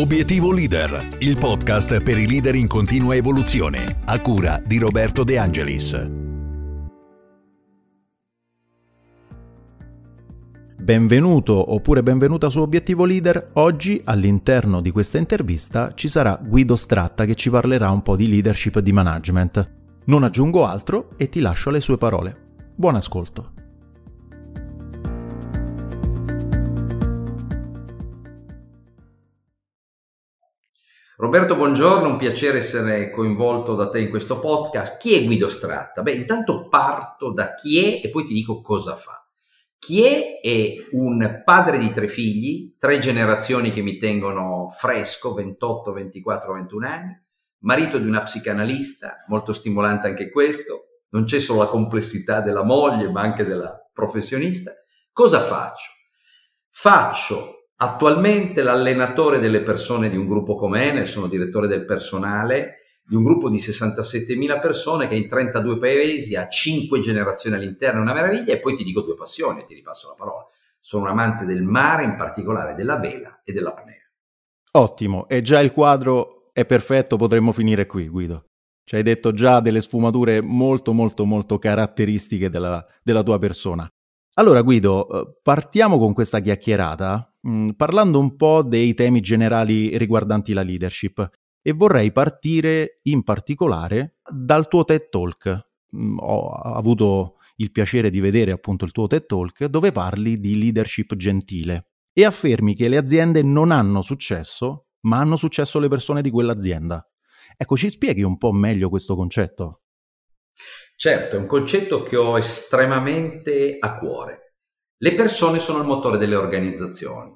Obiettivo Leader, il podcast per i leader in continua evoluzione, a cura di Roberto De Angelis. Benvenuto oppure benvenuta su Obiettivo Leader. Oggi all'interno di questa intervista ci sarà Guido Stratta che ci parlerà un po' di leadership e di management. Non aggiungo altro e ti lascio alle sue parole. Buon ascolto. Roberto, buongiorno, un piacere essere coinvolto da te in questo podcast. Chi è Guido Stratta? Beh, intanto parto da chi è e poi ti dico cosa fa. Chi è? È un padre di tre figli, tre generazioni che mi tengono fresco, 28, 24, 21 anni, marito di una psicanalista, molto stimolante anche questo, non c'è solo la complessità della moglie, ma anche della professionista. Cosa faccio? Faccio Attualmente l'allenatore delle persone di un gruppo come Enel, sono direttore del personale di un gruppo di 67.000 persone che in 32 paesi ha 5 generazioni all'interno, è una meraviglia, e poi ti dico due passioni, ti ripasso la parola. Sono un amante del mare, in particolare della vela e dell'apnea. Ottimo, e già il quadro è perfetto, potremmo finire qui, Guido. Ci hai detto già delle sfumature molto molto molto caratteristiche della, della tua persona. Allora Guido, eh, partiamo con questa chiacchierata mm, parlando un po' dei temi generali riguardanti la leadership e vorrei partire in particolare dal tuo TED Talk. Mm, ho avuto il piacere di vedere appunto il tuo TED Talk dove parli di leadership gentile e affermi che le aziende non hanno successo, ma hanno successo le persone di quell'azienda. Ecco, ci spieghi un po' meglio questo concetto? Certo, è un concetto che ho estremamente a cuore. Le persone sono il motore delle organizzazioni.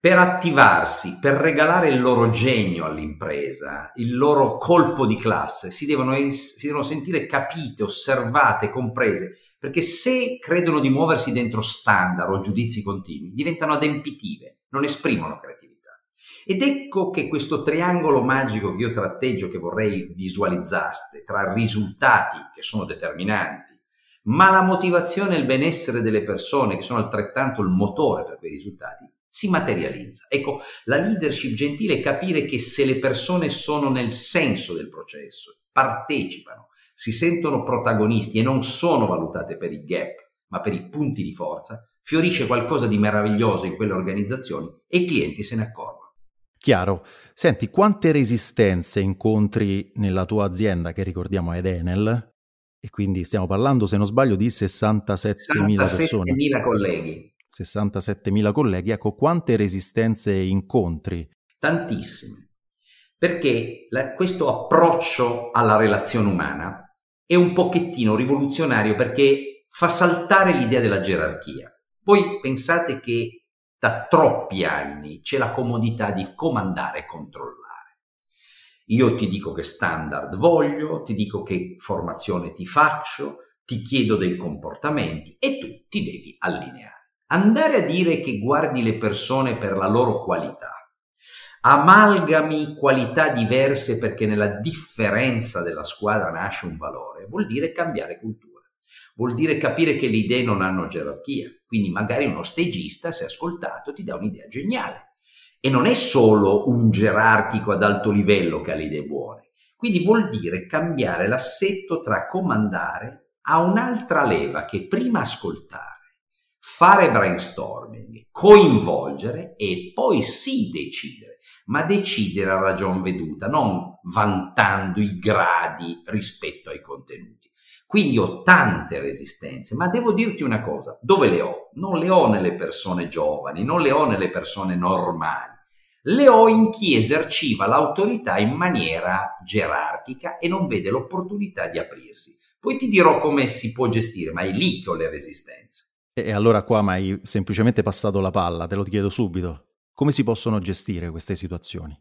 Per attivarsi, per regalare il loro genio all'impresa, il loro colpo di classe, si devono, si devono sentire capite, osservate, comprese, perché se credono di muoversi dentro standard o giudizi continui, diventano adempitive, non esprimono creatività. Ed ecco che questo triangolo magico che io tratteggio, che vorrei visualizzaste, tra risultati che sono determinanti, ma la motivazione e il benessere delle persone, che sono altrettanto il motore per quei risultati, si materializza. Ecco, la leadership gentile è capire che se le persone sono nel senso del processo, partecipano, si sentono protagonisti e non sono valutate per i gap, ma per i punti di forza, fiorisce qualcosa di meraviglioso in quelle organizzazioni e i clienti se ne accorgono. Chiaro. Senti, quante resistenze incontri nella tua azienda, che ricordiamo è Enel, e quindi stiamo parlando, se non sbaglio, di 67.000 persone. 67.000 colleghi. 67.000 colleghi, ecco, quante resistenze incontri? Tantissime, perché la, questo approccio alla relazione umana è un pochettino rivoluzionario perché fa saltare l'idea della gerarchia. Voi pensate che da troppi anni c'è la comodità di comandare e controllare. Io ti dico che standard voglio, ti dico che formazione ti faccio, ti chiedo dei comportamenti e tu ti devi allineare. Andare a dire che guardi le persone per la loro qualità, amalgami qualità diverse perché nella differenza della squadra nasce un valore, vuol dire cambiare cultura vuol dire capire che le idee non hanno gerarchia. Quindi magari uno stagista, se ascoltato, ti dà un'idea geniale. E non è solo un gerarchico ad alto livello che ha le idee buone. Quindi vuol dire cambiare l'assetto tra comandare a un'altra leva che prima ascoltare, fare brainstorming, coinvolgere e poi sì decidere, ma decidere a ragion veduta, non vantando i gradi rispetto ai contenuti. Quindi ho tante resistenze, ma devo dirti una cosa, dove le ho? Non le ho nelle persone giovani, non le ho nelle persone normali, le ho in chi eserciva l'autorità in maniera gerarchica e non vede l'opportunità di aprirsi. Poi ti dirò come si può gestire, ma è lì che ho le resistenze. E allora qua mi hai semplicemente passato la palla, te lo chiedo subito. Come si possono gestire queste situazioni?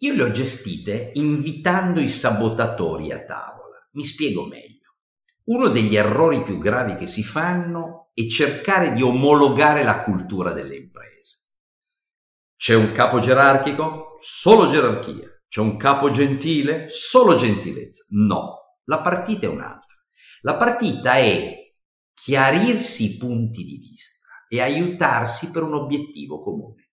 Io le ho gestite invitando i sabotatori a tavola. Mi spiego meglio. Uno degli errori più gravi che si fanno è cercare di omologare la cultura delle imprese. C'è un capo gerarchico? Solo gerarchia. C'è un capo gentile? Solo gentilezza. No, la partita è un'altra. La partita è chiarirsi i punti di vista e aiutarsi per un obiettivo comune.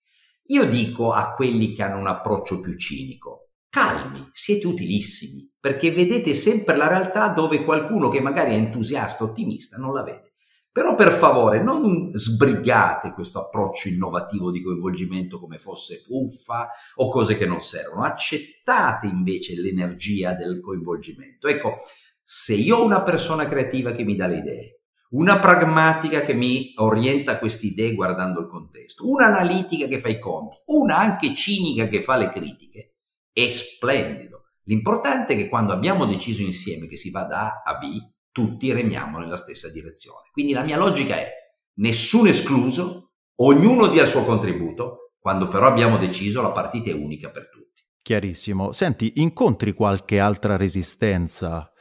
Io dico a quelli che hanno un approccio più cinico, calmi, siete utilissimi, perché vedete sempre la realtà dove qualcuno che magari è entusiasta, ottimista, non la vede. Però per favore non sbrigate questo approccio innovativo di coinvolgimento come fosse fuffa o cose che non servono, accettate invece l'energia del coinvolgimento. Ecco, se io ho una persona creativa che mi dà le idee, una pragmatica che mi orienta queste idee guardando il contesto, una analitica che fa i conti, una anche cinica che fa le critiche. È splendido. L'importante è che quando abbiamo deciso insieme che si va da A a B, tutti remiamo nella stessa direzione. Quindi la mia logica è nessuno escluso, ognuno dia il suo contributo, quando però abbiamo deciso la partita è unica per tutti. Chiarissimo. Senti, incontri qualche altra resistenza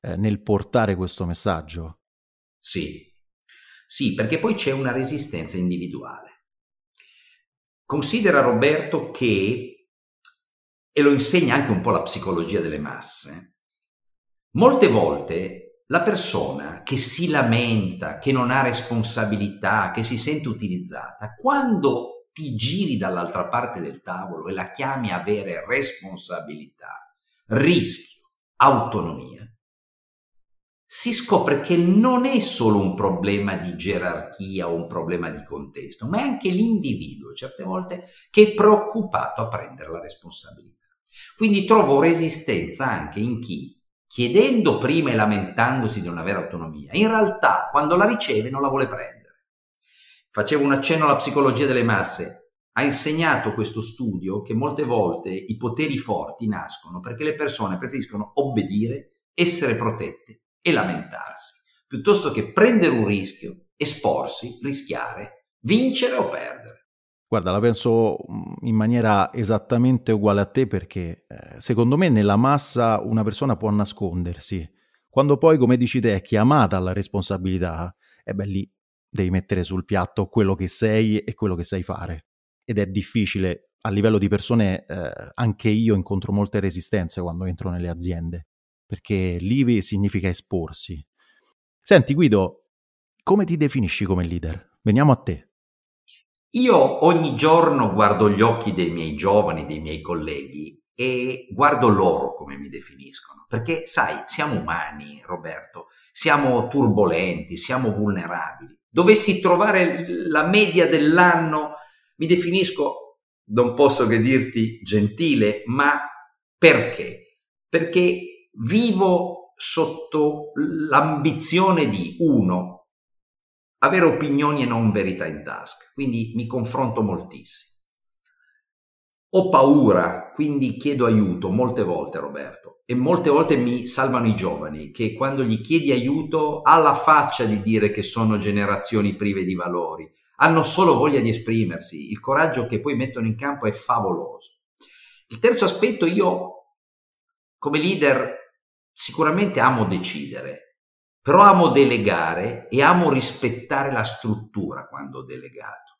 eh, nel portare questo messaggio? Sì, sì, perché poi c'è una resistenza individuale. Considera Roberto che, e lo insegna anche un po' la psicologia delle masse, molte volte la persona che si lamenta, che non ha responsabilità, che si sente utilizzata, quando ti giri dall'altra parte del tavolo e la chiami avere responsabilità, rischio, autonomia, si scopre che non è solo un problema di gerarchia o un problema di contesto, ma è anche l'individuo, certe volte, che è preoccupato a prendere la responsabilità. Quindi trovo resistenza anche in chi, chiedendo prima e lamentandosi di non avere autonomia, in realtà quando la riceve non la vuole prendere. Facevo un accenno alla psicologia delle masse. Ha insegnato questo studio che molte volte i poteri forti nascono perché le persone preferiscono obbedire, essere protette e lamentarsi, piuttosto che prendere un rischio, esporsi, rischiare, vincere o perdere. Guarda, la penso mm, in maniera esattamente uguale a te perché eh, secondo me nella massa una persona può nascondersi. Quando poi, come dici te, è chiamata alla responsabilità, e beh lì devi mettere sul piatto quello che sei e quello che sai fare. Ed è difficile, a livello di persone, eh, anche io incontro molte resistenze quando entro nelle aziende perché l'IVI significa esporsi. Senti Guido, come ti definisci come leader? Veniamo a te. Io ogni giorno guardo gli occhi dei miei giovani, dei miei colleghi e guardo loro come mi definiscono, perché sai, siamo umani, Roberto, siamo turbolenti, siamo vulnerabili. Dovessi trovare la media dell'anno, mi definisco, non posso che dirti gentile, ma perché? Perché vivo sotto l'ambizione di uno, avere opinioni e non verità in tasca, quindi mi confronto moltissimo. Ho paura, quindi chiedo aiuto molte volte, Roberto, e molte volte mi salvano i giovani che quando gli chiedi aiuto ha la faccia di dire che sono generazioni prive di valori, hanno solo voglia di esprimersi, il coraggio che poi mettono in campo è favoloso. Il terzo aspetto, io come leader sicuramente amo decidere, però amo delegare e amo rispettare la struttura quando ho delegato.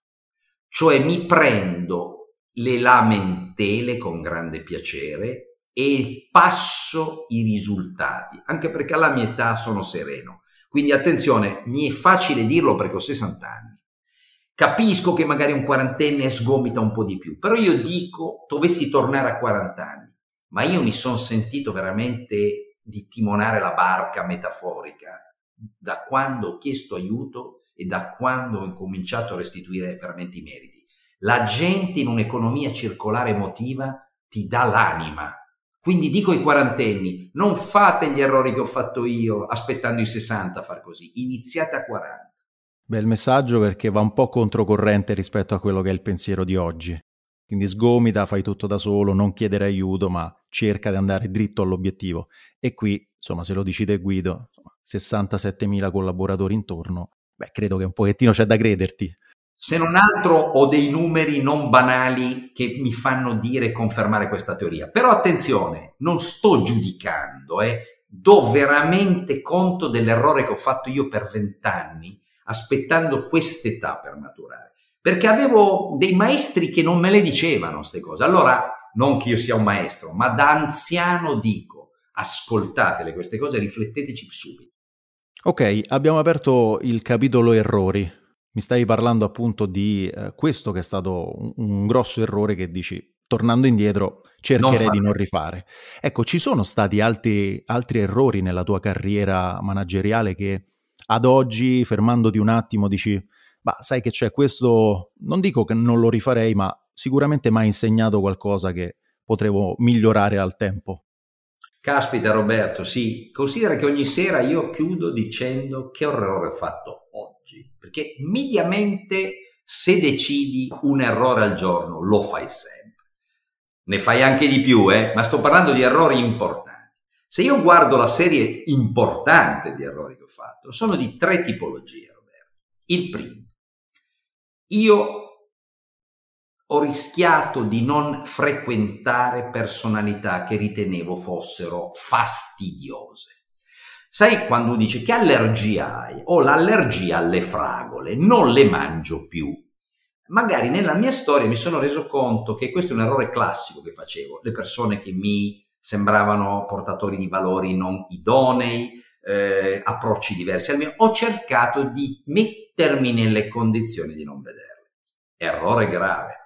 Cioè mi prendo le lamentele con grande piacere e passo i risultati, anche perché alla mia età sono sereno. Quindi attenzione, mi è facile dirlo perché ho 60 anni. Capisco che magari un quarantenne sgomita un po' di più, però io dico, dovessi tornare a 40 anni, ma io mi sono sentito veramente di timonare la barca metaforica da quando ho chiesto aiuto e da quando ho incominciato a restituire veramente i meriti. La gente in un'economia circolare emotiva ti dà l'anima. Quindi dico ai quarantenni, non fate gli errori che ho fatto io aspettando i 60 a far così, iniziate a 40. Bel messaggio perché va un po' controcorrente rispetto a quello che è il pensiero di oggi. Quindi sgomita, fai tutto da solo, non chiedere aiuto, ma cerca di andare dritto all'obiettivo. E qui, insomma, se lo dici te Guido, 67.000 collaboratori intorno, beh, credo che un pochettino c'è da crederti. Se non altro ho dei numeri non banali che mi fanno dire e confermare questa teoria. Però attenzione, non sto giudicando, eh. do veramente conto dell'errore che ho fatto io per vent'anni, aspettando quest'età per maturare perché avevo dei maestri che non me le dicevano queste cose. Allora, non che io sia un maestro, ma da anziano dico, ascoltatele queste cose, rifletteteci subito. Ok, abbiamo aperto il capitolo errori. mi stavi parlando appunto di eh, questo che è stato un, un, grosso errore che dici, tornando indietro, cercherei non di non rifare. Ecco, ci sono stati altri, altri errori nella tua carriera manageriale che ad oggi, fermandoti un attimo, dici, ma sai che c'è questo, non dico che non lo rifarei, ma sicuramente mi ha insegnato qualcosa che potevo migliorare al tempo. Caspita Roberto, sì, considera che ogni sera io chiudo dicendo che errore ho fatto oggi, perché mediamente se decidi un errore al giorno lo fai sempre. Ne fai anche di più, eh? ma sto parlando di errori importanti. Se io guardo la serie importante di errori che ho fatto, sono di tre tipologie, Roberto. Il primo, io ho rischiato di non frequentare personalità che ritenevo fossero fastidiose. Sai quando dice che allergia hai? Ho l'allergia alle fragole, non le mangio più. Magari nella mia storia mi sono reso conto che questo è un errore classico che facevo. Le persone che mi sembravano portatori di valori non idonei, eh, approcci diversi al mio, ho cercato di mettermi nelle condizioni di non vederli. Errore grave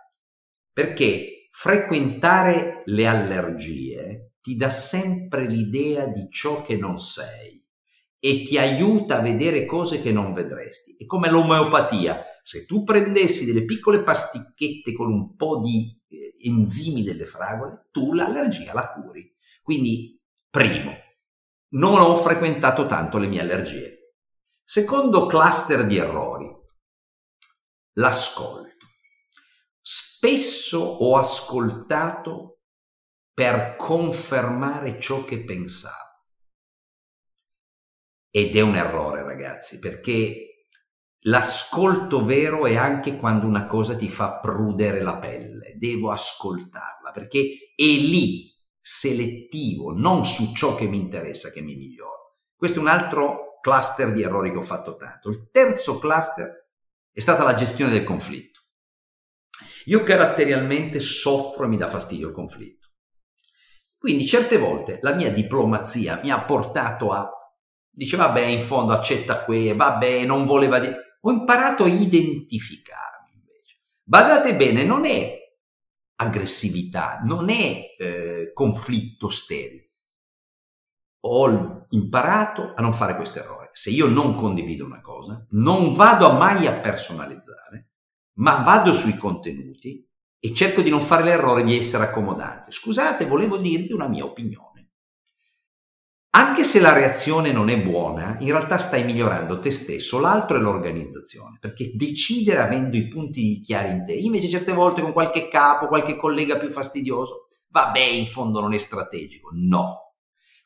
perché frequentare le allergie ti dà sempre l'idea di ciò che non sei e ti aiuta a vedere cose che non vedresti. È come l'omeopatia. Se tu prendessi delle piccole pasticchette con un po' di eh, enzimi delle fragole, tu l'allergia la curi. Quindi, primo, non ho frequentato tanto le mie allergie. Secondo cluster di errori, l'ascolto spesso ho ascoltato per confermare ciò che pensavo. Ed è un errore, ragazzi, perché l'ascolto vero è anche quando una cosa ti fa prudere la pelle. Devo ascoltarla, perché è lì selettivo, non su ciò che mi interessa che mi miglioro. Questo è un altro cluster di errori che ho fatto tanto. Il terzo cluster è stata la gestione del conflitto. Io caratterialmente soffro e mi dà fastidio il conflitto. Quindi certe volte la mia diplomazia mi ha portato a dice vabbè in fondo accetta qui, vabbè non voleva dire ho imparato a identificarmi invece. Badate bene, non è aggressività, non è eh, conflitto sterile. Ho imparato a non fare questo errore. Se io non condivido una cosa, non vado mai a personalizzare, ma vado sui contenuti e cerco di non fare l'errore di essere accomodante. Scusate, volevo dirvi una mia opinione. Anche se la reazione non è buona, in realtà stai migliorando te stesso, l'altro è l'organizzazione, perché decidere avendo i punti chiari in te, invece certe volte con qualche capo, qualche collega più fastidioso, vabbè, in fondo non è strategico, no.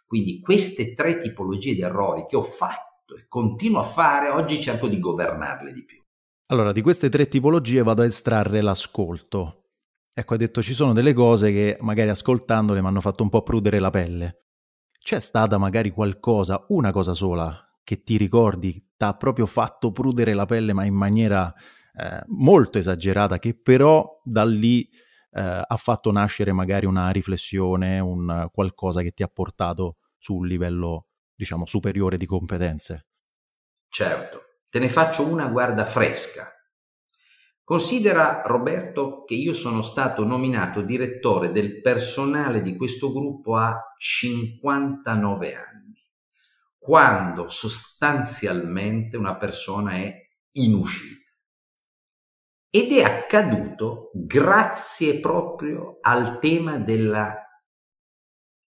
Quindi queste tre tipologie di errori che ho fatto e continuo a fare, oggi cerco di governarle di più. Allora, di queste tre tipologie vado a estrarre l'ascolto. Ecco, hai detto ci sono delle cose che magari ascoltandole mi hanno fatto un po' prudere la pelle. C'è stata magari qualcosa, una cosa sola, che ti ricordi, ti ha proprio fatto prudere la pelle, ma in maniera eh, molto esagerata, che però da lì eh, ha fatto nascere magari una riflessione, un qualcosa che ti ha portato su un livello, diciamo, superiore di competenze? Certo. Te ne faccio una guarda fresca. Considera Roberto che io sono stato nominato direttore del personale di questo gruppo a 59 anni, quando sostanzialmente una persona è in uscita. Ed è accaduto grazie proprio al tema della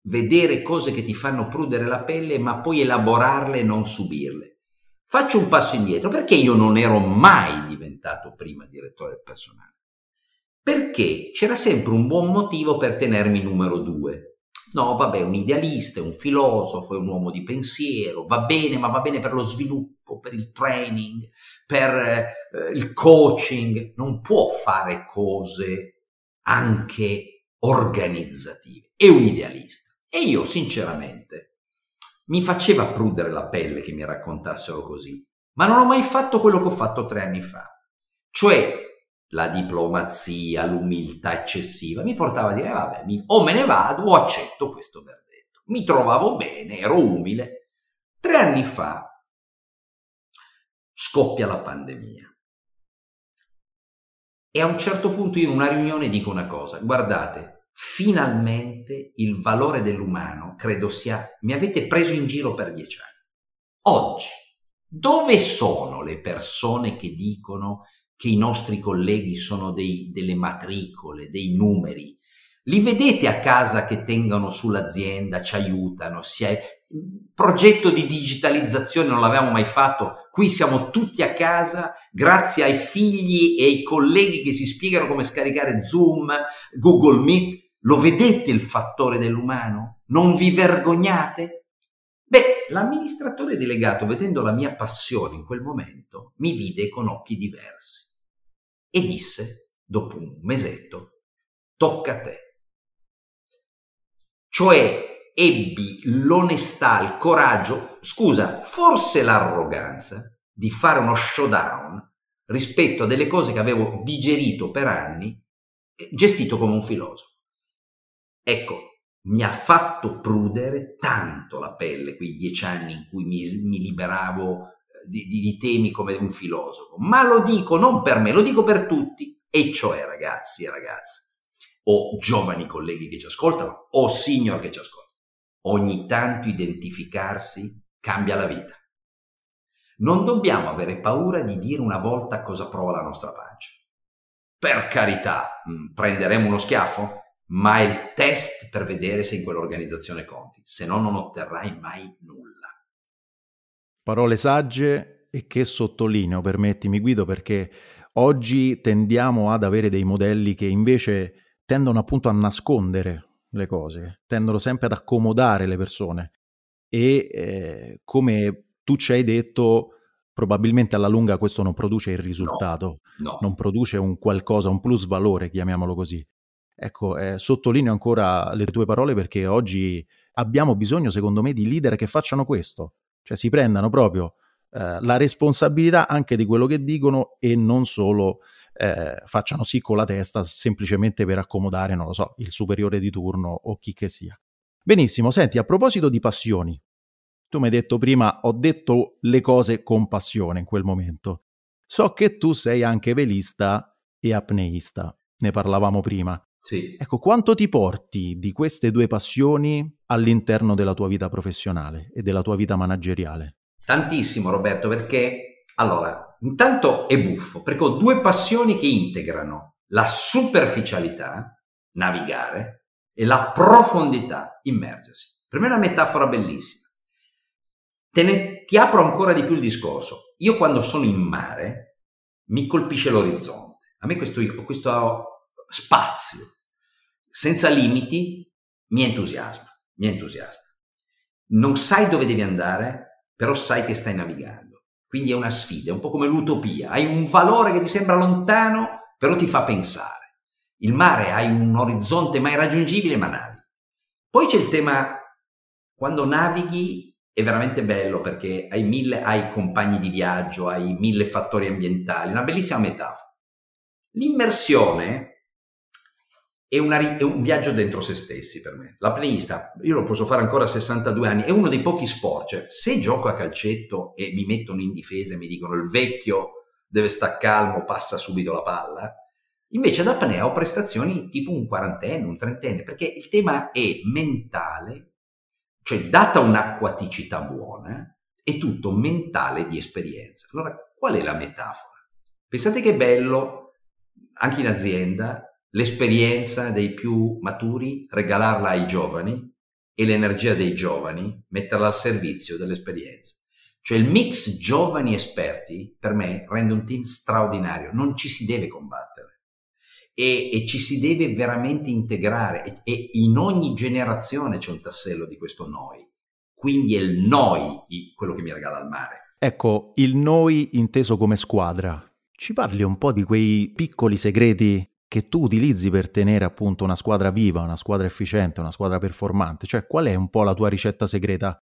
vedere cose che ti fanno prudere la pelle, ma poi elaborarle e non subirle. Faccio un passo indietro, perché io non ero mai diventato prima direttore personale? Perché c'era sempre un buon motivo per tenermi numero due. No, vabbè, un idealista, un filosofo, un uomo di pensiero, va bene, ma va bene per lo sviluppo, per il training, per eh, il coaching, non può fare cose anche organizzative. È un idealista. E io, sinceramente, mi faceva prudere la pelle che mi raccontassero così, ma non ho mai fatto quello che ho fatto tre anni fa. Cioè, la diplomazia, l'umiltà eccessiva mi portava a dire, eh, vabbè, mi, o me ne vado o accetto questo verdetto. Mi trovavo bene, ero umile. Tre anni fa scoppia la pandemia. E a un certo punto io in una riunione dico una cosa, guardate, finalmente il valore dell'umano credo sia, mi avete preso in giro per dieci anni. Oggi, dove sono le persone che dicono che i nostri colleghi sono dei, delle matricole, dei numeri? Li vedete a casa che tengano sull'azienda, ci aiutano, si. Progetto di digitalizzazione non l'avevamo mai fatto, qui siamo tutti a casa grazie ai figli e ai colleghi che si spiegano come scaricare Zoom, Google Meet. Lo vedete il fattore dell'umano? Non vi vergognate? Beh, l'amministratore delegato, vedendo la mia passione in quel momento, mi vide con occhi diversi e disse, dopo un mesetto, tocca a te. Cioè ebbi l'onestà, il coraggio, scusa, forse l'arroganza di fare uno showdown rispetto a delle cose che avevo digerito per anni, gestito come un filosofo. Ecco, mi ha fatto prudere tanto la pelle quei dieci anni in cui mi, mi liberavo eh, di, di, di, temi come un filosofo. Ma lo dico non per me, lo dico per tutti, e cioè ragazzi e ragazze, o giovani colleghi che ci ascoltano, o signor che ci ascoltano. Ogni tanto identificarsi cambia la vita. Non dobbiamo avere paura di dire una volta cosa prova la nostra pancia. Per carità, mm, prenderemo uno schiaffo? ma è il test per vedere se in quell'organizzazione conti, se no non otterrai mai nulla. Parole sagge e che sottolineo, permettimi Guido, perché oggi tendiamo ad avere dei modelli che invece tendono appunto a nascondere le cose, tendono sempre ad accomodare le persone e eh, come tu ci hai detto, probabilmente alla lunga questo non produce il risultato, no, no. non produce un qualcosa, un plus valore, chiamiamolo così. Ecco, eh, sottolineo ancora le tue parole perché oggi abbiamo bisogno, secondo me, di leader che facciano questo, cioè si prendano proprio eh, la responsabilità anche di quello che dicono e non solo eh, facciano sì con la testa semplicemente per accomodare, non lo so, il superiore di turno o chi che sia. Benissimo, senti, a proposito di passioni, tu mi hai detto prima, ho detto le cose con passione in quel momento. So che tu sei anche velista e apneista, ne parlavamo prima. Sì. Ecco, quanto ti porti di queste due passioni all'interno della tua vita professionale e della tua vita manageriale? Tantissimo Roberto, perché allora, intanto è buffo, perché ho due passioni che integrano la superficialità, navigare, e la profondità, immergersi. Per me è una metafora bellissima. Te ne, ti apro ancora di più il discorso. Io quando sono in mare mi colpisce l'orizzonte. A me questo, questo spazio, senza limiti, mi entusiasma, mi entusiasma. Non sai dove devi andare, però sai che stai navigando. Quindi è una sfida, è un po' come l'utopia. Hai un valore che ti sembra lontano, però ti fa pensare. Il mare hai un orizzonte mai raggiungibile, ma navi. Poi c'è il tema, quando navighi è veramente bello perché hai mille, hai compagni di viaggio, hai mille fattori ambientali, una bellissima metafora. L'immersione è, una, è, un viaggio dentro se stessi per me. La plenista, io lo posso fare ancora a 62 anni, è uno dei pochi sport. Cioè, se gioco a calcetto e mi mettono in difesa e mi dicono il vecchio deve stare calmo, passa subito la palla, invece ad apnea ho prestazioni tipo un quarantenne, un trentenne, perché il tema è mentale, cioè data un'acquaticità buona, è tutto mentale di esperienza. Allora, qual è la metafora? Pensate che bello, anche in azienda, l'esperienza dei più maturi, regalarla ai giovani e l'energia dei giovani, metterla al servizio dell'esperienza. Cioè il mix giovani esperti, per me, rende un team straordinario, non ci si deve combattere e, e ci si deve veramente integrare e, e, in ogni generazione c'è un tassello di questo noi. Quindi è il noi quello che mi regala il mare. Ecco, il noi inteso come squadra. Ci parli un po' di quei piccoli segreti che tu utilizzi per tenere appunto una squadra viva, una squadra efficiente, una squadra performante? Cioè, qual è un po' la tua ricetta segreta?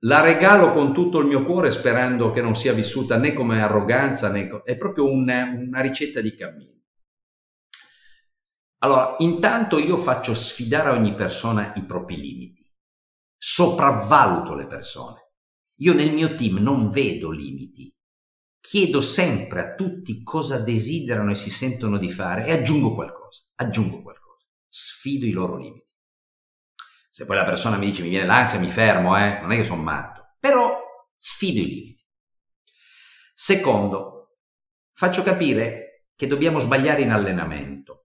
La regalo con tutto il mio cuore sperando che non sia vissuta né come arroganza né co- è proprio una, una ricetta di cammino. Allora, intanto io faccio sfidare a ogni persona i propri limiti, sopravvaluto le persone. Io nel mio team non vedo limiti, chiedo sempre a tutti cosa desiderano e si sentono di fare e aggiungo qualcosa, aggiungo qualcosa, sfido i loro limiti. Se poi la persona mi dice mi viene l'ansia, mi fermo, eh? non è che sono matto, però sfido i limiti. Secondo, faccio capire che dobbiamo sbagliare in allenamento.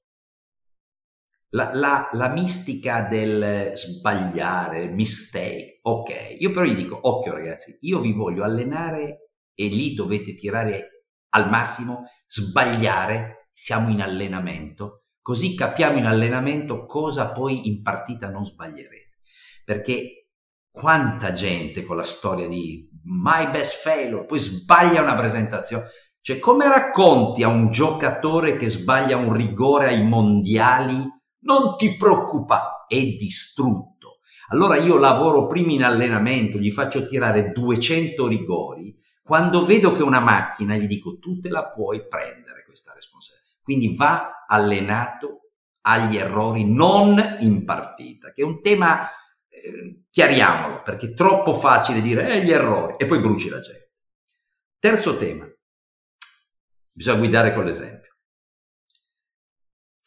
La, la, la, mistica del sbagliare, mistake, ok. Io però gli dico, occhio ragazzi, io vi voglio allenare e lì dovete tirare al massimo, sbagliare, siamo in allenamento, così capiamo in allenamento cosa poi in partita non sbaglierete. Perché quanta gente con la storia di my best failure, poi sbaglia una presentazione. Cioè, come racconti a un giocatore che sbaglia un rigore ai mondiali non ti preoccupa, è distrutto. Allora io lavoro prima in allenamento, gli faccio tirare 200 rigori, quando vedo che una macchina gli dico tu te la puoi prendere questa responsabilità. Quindi va allenato agli errori non in partita, che è un tema, eh, chiariamolo, perché è troppo facile dire eh, gli errori e poi bruci la gente. Terzo tema, bisogna guidare con l'esempio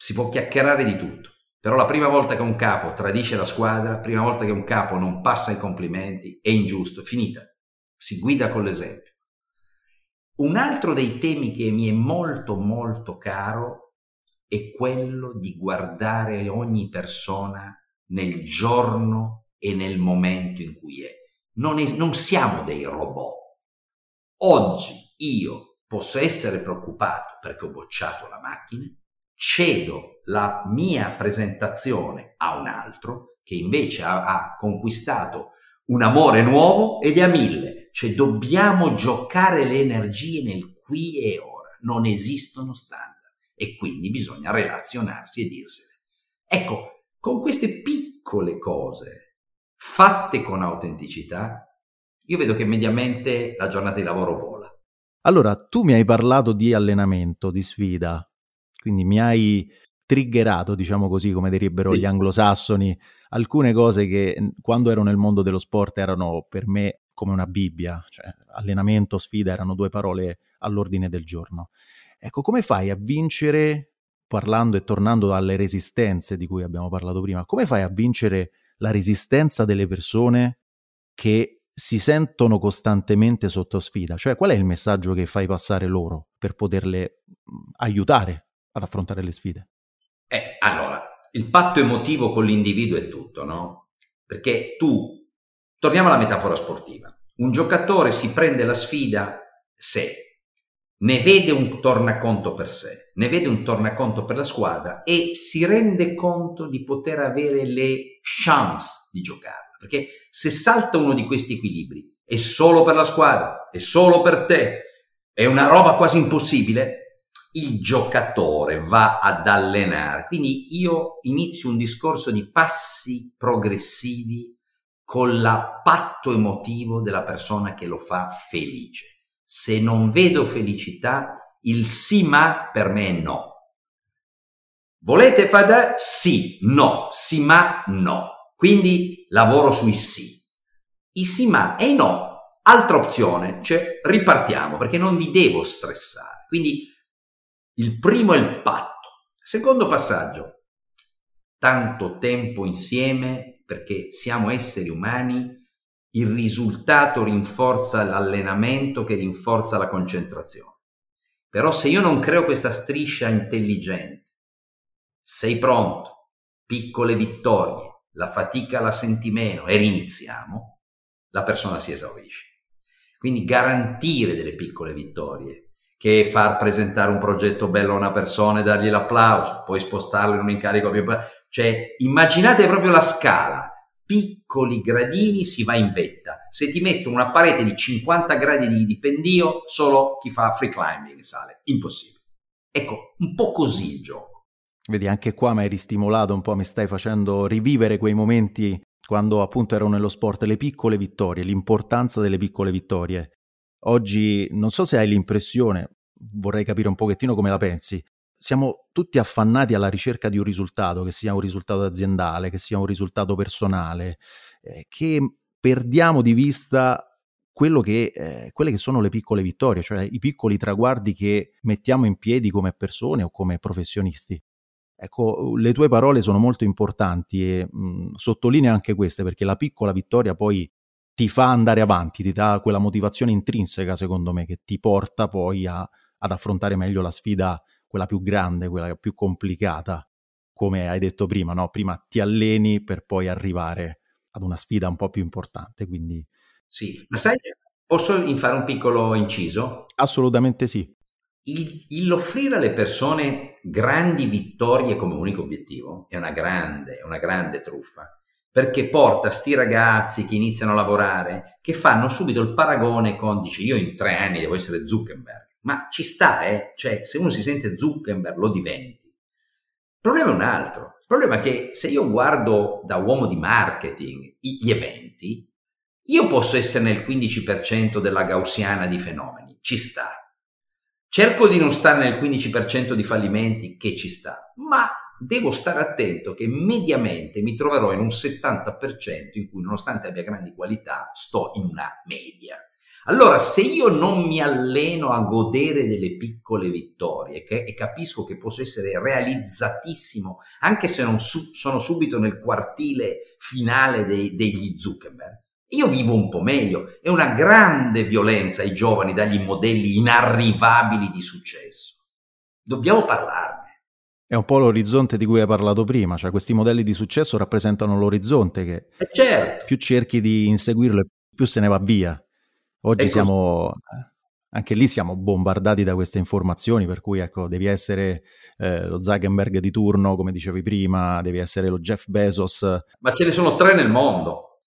si può chiacchierare di tutto, però la prima volta che un capo tradisce la squadra, la prima volta che un capo non passa i complimenti, è ingiusto, finita. Si guida con l'esempio. Un altro dei temi che mi è molto molto caro è quello di guardare ogni persona nel giorno e nel momento in cui è. Non, è, non siamo dei robot. Oggi io posso essere preoccupato perché ho bocciato la macchina, cedo la mia presentazione a un altro che invece ha, ha conquistato un amore nuovo ed è a mille. Cioè dobbiamo giocare le energie nel qui e ora, non esistono standard e quindi bisogna relazionarsi e dirsene. Ecco, con queste piccole cose fatte con autenticità, io vedo che mediamente la giornata di lavoro vola. Allora, tu mi hai parlato di allenamento, di sfida, quindi mi hai triggerato, diciamo così, come direbbero sì. gli anglosassoni, alcune cose che quando ero nel mondo dello sport erano per me come una Bibbia, cioè allenamento, sfida erano due parole all'ordine del giorno. Ecco, come fai a vincere, parlando e tornando alle resistenze di cui abbiamo parlato prima, come fai a vincere la resistenza delle persone che si sentono costantemente sotto sfida? Cioè, qual è il messaggio che fai passare loro per poterle aiutare ad affrontare le sfide? Eh, allora, il patto emotivo con l'individuo è tutto, no? Perché tu, torniamo alla metafora sportiva, un giocatore si prende la sfida se ne vede un tornaconto per sé, ne vede un tornaconto per la squadra e si rende conto di poter avere le chance di giocarla. Perché se salta uno di questi equilibri, è solo per la squadra, è solo per te, è una roba quasi impossibile, il giocatore va ad allenare. Quindi io inizio un discorso di passi progressivi con l'appatto emotivo della persona che lo fa felice. Se non vedo felicità, il sì ma per me è no. Volete fare? Sì, no, sì ma no. Quindi lavoro sui sì. I sì ma e i no. Altra opzione, cioè ripartiamo perché non vi devo stressare. Quindi il primo è il patto. Secondo passaggio, tanto tempo insieme perché siamo esseri umani, il risultato rinforza l'allenamento che rinforza la concentrazione. Però se io non creo questa striscia intelligente, sei pronto, piccole vittorie, la fatica la senti meno e riniziamo, la persona si esaurisce. Quindi garantire delle piccole vittorie che far presentare un progetto bello a una persona e dargli l'applauso, poi spostarlo in un incarico più... Cioè, immaginate proprio la scala, piccoli gradini si va in vetta. Se ti metto una parete di 50 gradi di, di pendio, solo chi fa free climbing sale. Impossibile. Ecco, un po' così il gioco. Vedi, anche qua mi hai ristimolato un po', mi stai facendo rivivere quei momenti quando appunto ero nello sport, le piccole vittorie, l'importanza delle piccole vittorie. Oggi non so se hai l'impressione, vorrei capire un pochettino come la pensi, siamo tutti affannati alla ricerca di un risultato, che sia un risultato aziendale, che sia un risultato personale, eh, che perdiamo di vista che, eh, quelle che sono le piccole vittorie, cioè i piccoli traguardi che mettiamo in piedi come persone o come professionisti. Ecco, le tue parole sono molto importanti e mh, sottolinea anche queste perché la piccola vittoria poi ti fa andare avanti, ti dà quella motivazione intrinseca, secondo me, che ti porta poi a, ad affrontare meglio la sfida, quella più grande, quella più complicata, come hai detto prima, no? Prima ti alleni per poi arrivare ad una sfida un po' più importante, quindi... Sì, ma sai, posso fare un piccolo inciso? Assolutamente sì. Il, l'offrire alle persone grandi vittorie come unico obiettivo è una grande, una grande truffa perché porta sti ragazzi che iniziano a lavorare, che fanno subito il paragone con, dice io in tre anni devo essere Zuckerberg, ma ci sta, eh? Cioè, se uno si sente Zuckerberg lo diventi. Il problema è un altro, il problema è che se io guardo da uomo di marketing gli eventi, io posso essere nel 15% della gaussiana di fenomeni, ci sta. Cerco di non stare nel 15% di fallimenti, che ci sta, ma devo stare attento che mediamente mi troverò in un 70% in cui nonostante abbia grandi qualità sto in una media. Allora, se io non mi alleno a godere delle piccole vittorie che, e capisco che posso essere realizzatissimo, anche se non su, sono subito nel quartile finale dei, degli Zuckerberg, io vivo un po' meglio. È una grande violenza ai giovani dargli modelli inarrivabili di successo. Dobbiamo parlarne. È un po' l'orizzonte di cui hai parlato prima, cioè questi modelli di successo rappresentano l'orizzonte che eh certo. più cerchi di inseguirlo più se ne va via. Oggi e siamo, così. anche lì siamo bombardati da queste informazioni, per cui ecco, devi essere eh, lo Zuckerberg di turno, come dicevi prima, devi essere lo Jeff Bezos. Ma ce ne sono tre nel mondo.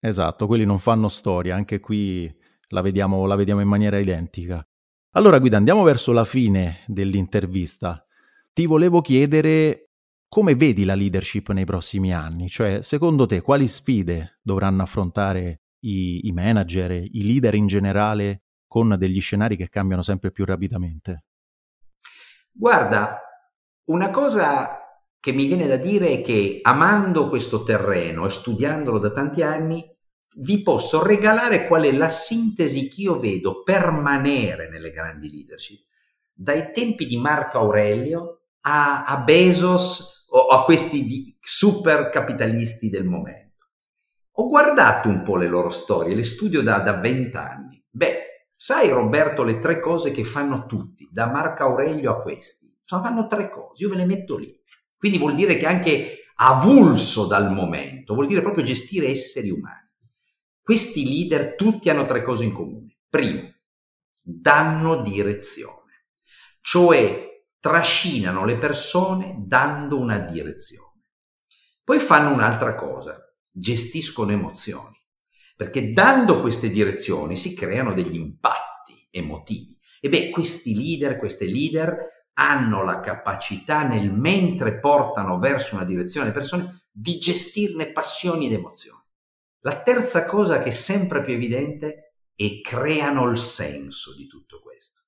Esatto, quelli non fanno storia, anche qui la vediamo, la vediamo in maniera identica. Allora Guida, andiamo verso la fine dell'intervista ti volevo chiedere come vedi la leadership nei prossimi anni, cioè secondo te quali sfide dovranno affrontare i, i manager, i leader in generale con degli scenari che cambiano sempre più rapidamente? Guarda, una cosa che mi viene da dire è che amando questo terreno e studiandolo da tanti anni, vi posso regalare qual è la sintesi che io vedo permanere nelle grandi leadership. Dai tempi di Marco Aurelio a, a Bezos o a questi super capitalisti del momento. Ho guardato un po' le loro storie, le studio da vent'anni. Beh, sai Roberto le tre cose che fanno tutti, da Marco Aurelio a questi? Insomma, fanno tre cose, io ve le metto lì. Quindi vuol dire che anche avulso dal momento, vuol dire proprio gestire esseri umani. Questi leader tutti hanno tre cose in comune. Primo, danno direzione, cioè trascinano le persone dando una direzione. Poi fanno un'altra cosa, gestiscono emozioni, perché dando queste direzioni si creano degli impatti emotivi. E beh, questi leader, queste leader hanno la capacità nel mentre portano verso una direzione le persone di gestirne passioni ed emozioni. La terza cosa che è sempre più evidente è creano il senso di tutto questo.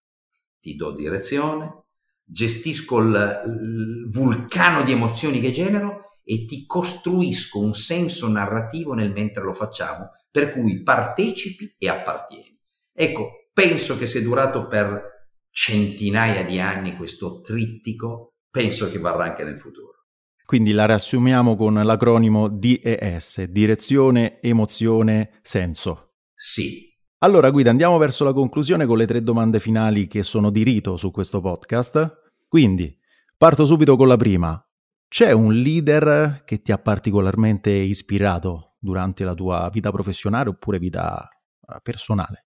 Ti do direzione, gestisco il, il vulcano di emozioni che genero e ti costruisco un senso narrativo nel mentre lo facciamo, per cui partecipi e appartieni. Ecco, penso che se è durato per centinaia di anni questo trittico, penso che varrà anche nel futuro. Quindi la riassumiamo con l'acronimo DES, direzione, emozione, senso. Sì. Allora Guida, andiamo verso la conclusione con le tre domande finali che sono di rito su questo podcast. Quindi, parto subito con la prima. C'è un leader che ti ha particolarmente ispirato durante la tua vita professionale oppure vita eh, personale?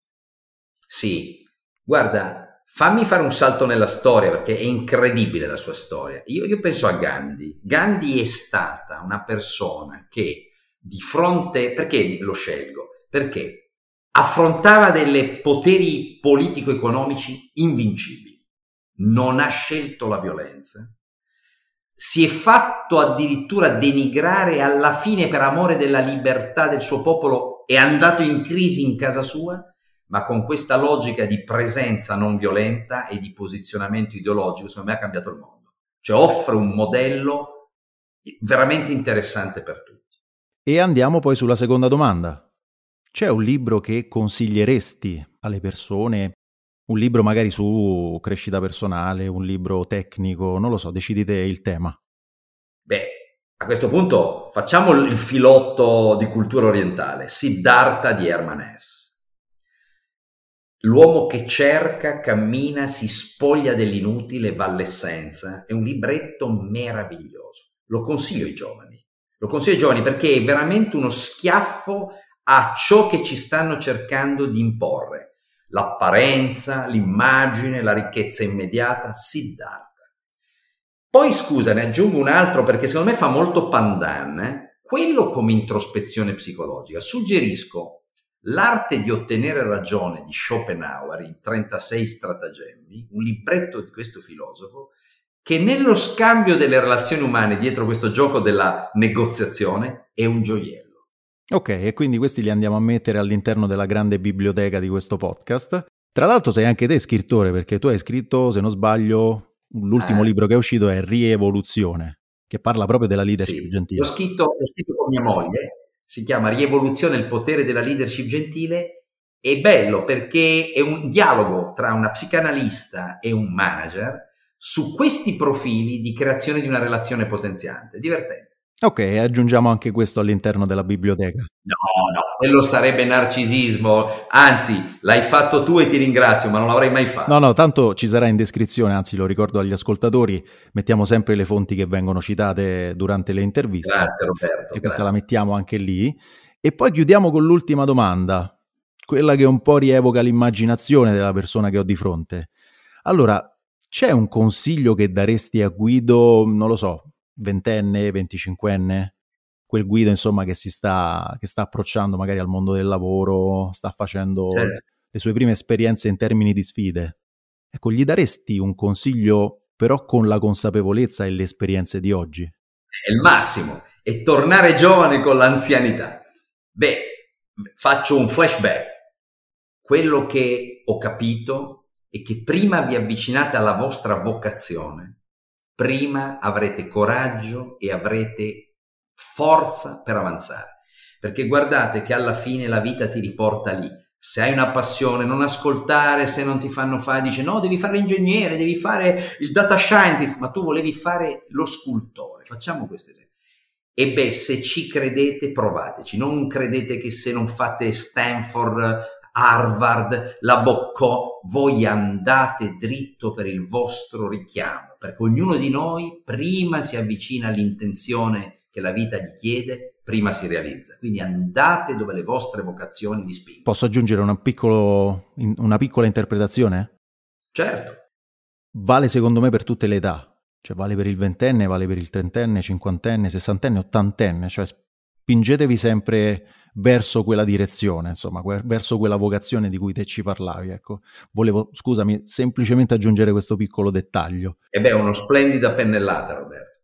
Sì, guarda, fammi fare un salto nella storia perché è incredibile la sua storia. Io, io penso a Gandhi. Gandhi è stata una persona che di fronte... Perché lo scelgo? Perché affrontava dei poteri politico-economici invincibili non ha scelto la violenza, si è fatto addirittura denigrare alla fine per amore della libertà del suo popolo è andato in crisi in casa sua, ma con questa logica di presenza non violenta e di posizionamento ideologico, secondo me ha cambiato il mondo. Cioè offre un modello veramente interessante per tutti. E andiamo poi sulla seconda domanda. c'è un libro che consiglieresti alle persone? Un libro magari su crescita personale, un libro tecnico, non lo so, decidite il tema. Beh, a questo punto facciamo il filotto di cultura orientale, Siddhartha di Herman Hesse. L'uomo che cerca, cammina, si spoglia dell'inutile, va all'essenza. È un libretto meraviglioso. Lo consiglio ai giovani. Lo consiglio ai giovani perché è veramente uno schiaffo a ciò che ci stanno cercando di imporre. L'apparenza, l'immagine, la ricchezza immediata, Siddhartha. Poi scusa, ne aggiungo un altro perché secondo me fa molto pandan, eh? quello come introspezione psicologica. Suggerisco L'arte di ottenere ragione di Schopenhauer in 36 stratagemmi, un libretto di questo filosofo che nello scambio delle relazioni umane dietro questo gioco della negoziazione è un gioiello. Ok, e quindi questi li andiamo a mettere all'interno della grande biblioteca di questo podcast. Tra l'altro sei anche te scrittore, perché tu hai scritto, se non sbaglio, l'ultimo eh. libro che è uscito è Rievoluzione, che parla proprio della leadership sì, gentile. L'ho scritto, l'ho scritto con mia moglie, si chiama Rievoluzione, il potere della leadership gentile. È bello perché è un dialogo tra una psicanalista e un manager su questi profili di creazione di una relazione potenziante. Divertente. Ok, aggiungiamo anche questo all'interno della biblioteca. No, no, quello sarebbe narcisismo. Anzi, l'hai fatto tu e ti ringrazio, ma non l'avrei mai fatto. No, no, tanto ci sarà in descrizione, anzi lo ricordo agli ascoltatori, mettiamo sempre le fonti che vengono citate durante le interviste. Grazie Roberto. E grazie. questa la mettiamo anche lì. E poi chiudiamo con l'ultima domanda, quella che un po' rievoca l'immaginazione della persona che ho di fronte. Allora, c'è un consiglio che daresti a Guido, non lo so, ventenne, venticinquenne, quel Guido insomma che si sta, che sta approcciando magari al mondo del lavoro, sta facendo certo. le sue prime esperienze in termini di sfide. Ecco, gli daresti un consiglio però con la consapevolezza e le esperienze di oggi? È il massimo, è tornare giovane con l'anzianità. Beh, faccio un flashback. Quello che ho capito è che prima vi avvicinate alla vostra vocazione, prima avrete coraggio e avrete forza per avanzare. Perché guardate che alla fine la vita ti riporta lì. Se hai una passione, non ascoltare se non ti fanno fare, dice no, devi fare l'ingegnere, devi fare il data scientist, ma tu volevi fare lo scultore. Facciamo questo esempio. E beh, se ci credete, provateci. Non credete che se non fate Stanford, Harvard, la Boccò, voi andate dritto per il vostro richiamo, perché ognuno di noi prima si avvicina all'intenzione che la vita gli chiede, prima si realizza. Quindi andate dove le vostre vocazioni vi spingono. Posso aggiungere una, piccolo, una piccola interpretazione? Certo. Vale secondo me per tutte le età. Cioè vale per il ventenne, vale per il trentenne, cinquantenne, sessantenne, ottantenne. Cioè spingetevi sempre verso quella direzione, insomma, verso quella vocazione di cui te ci parlavi. Ecco. Volevo, scusami, semplicemente aggiungere questo piccolo dettaglio. E beh, uno splendida pennellata, Roberto.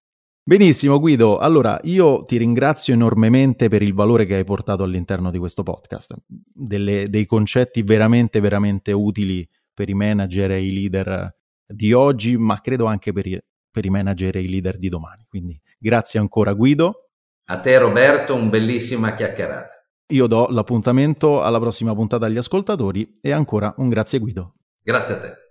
Benissimo Guido, allora io ti ringrazio enormemente per il valore che hai portato all'interno di questo podcast, Delle, dei concetti veramente, veramente utili per i manager e i leader di oggi, ma credo anche per i, per i manager e i leader di domani. Quindi grazie ancora Guido. A te Roberto, un bellissima chiacchierata. Io do l'appuntamento alla prossima puntata agli ascoltatori e ancora un grazie Guido. Grazie a te.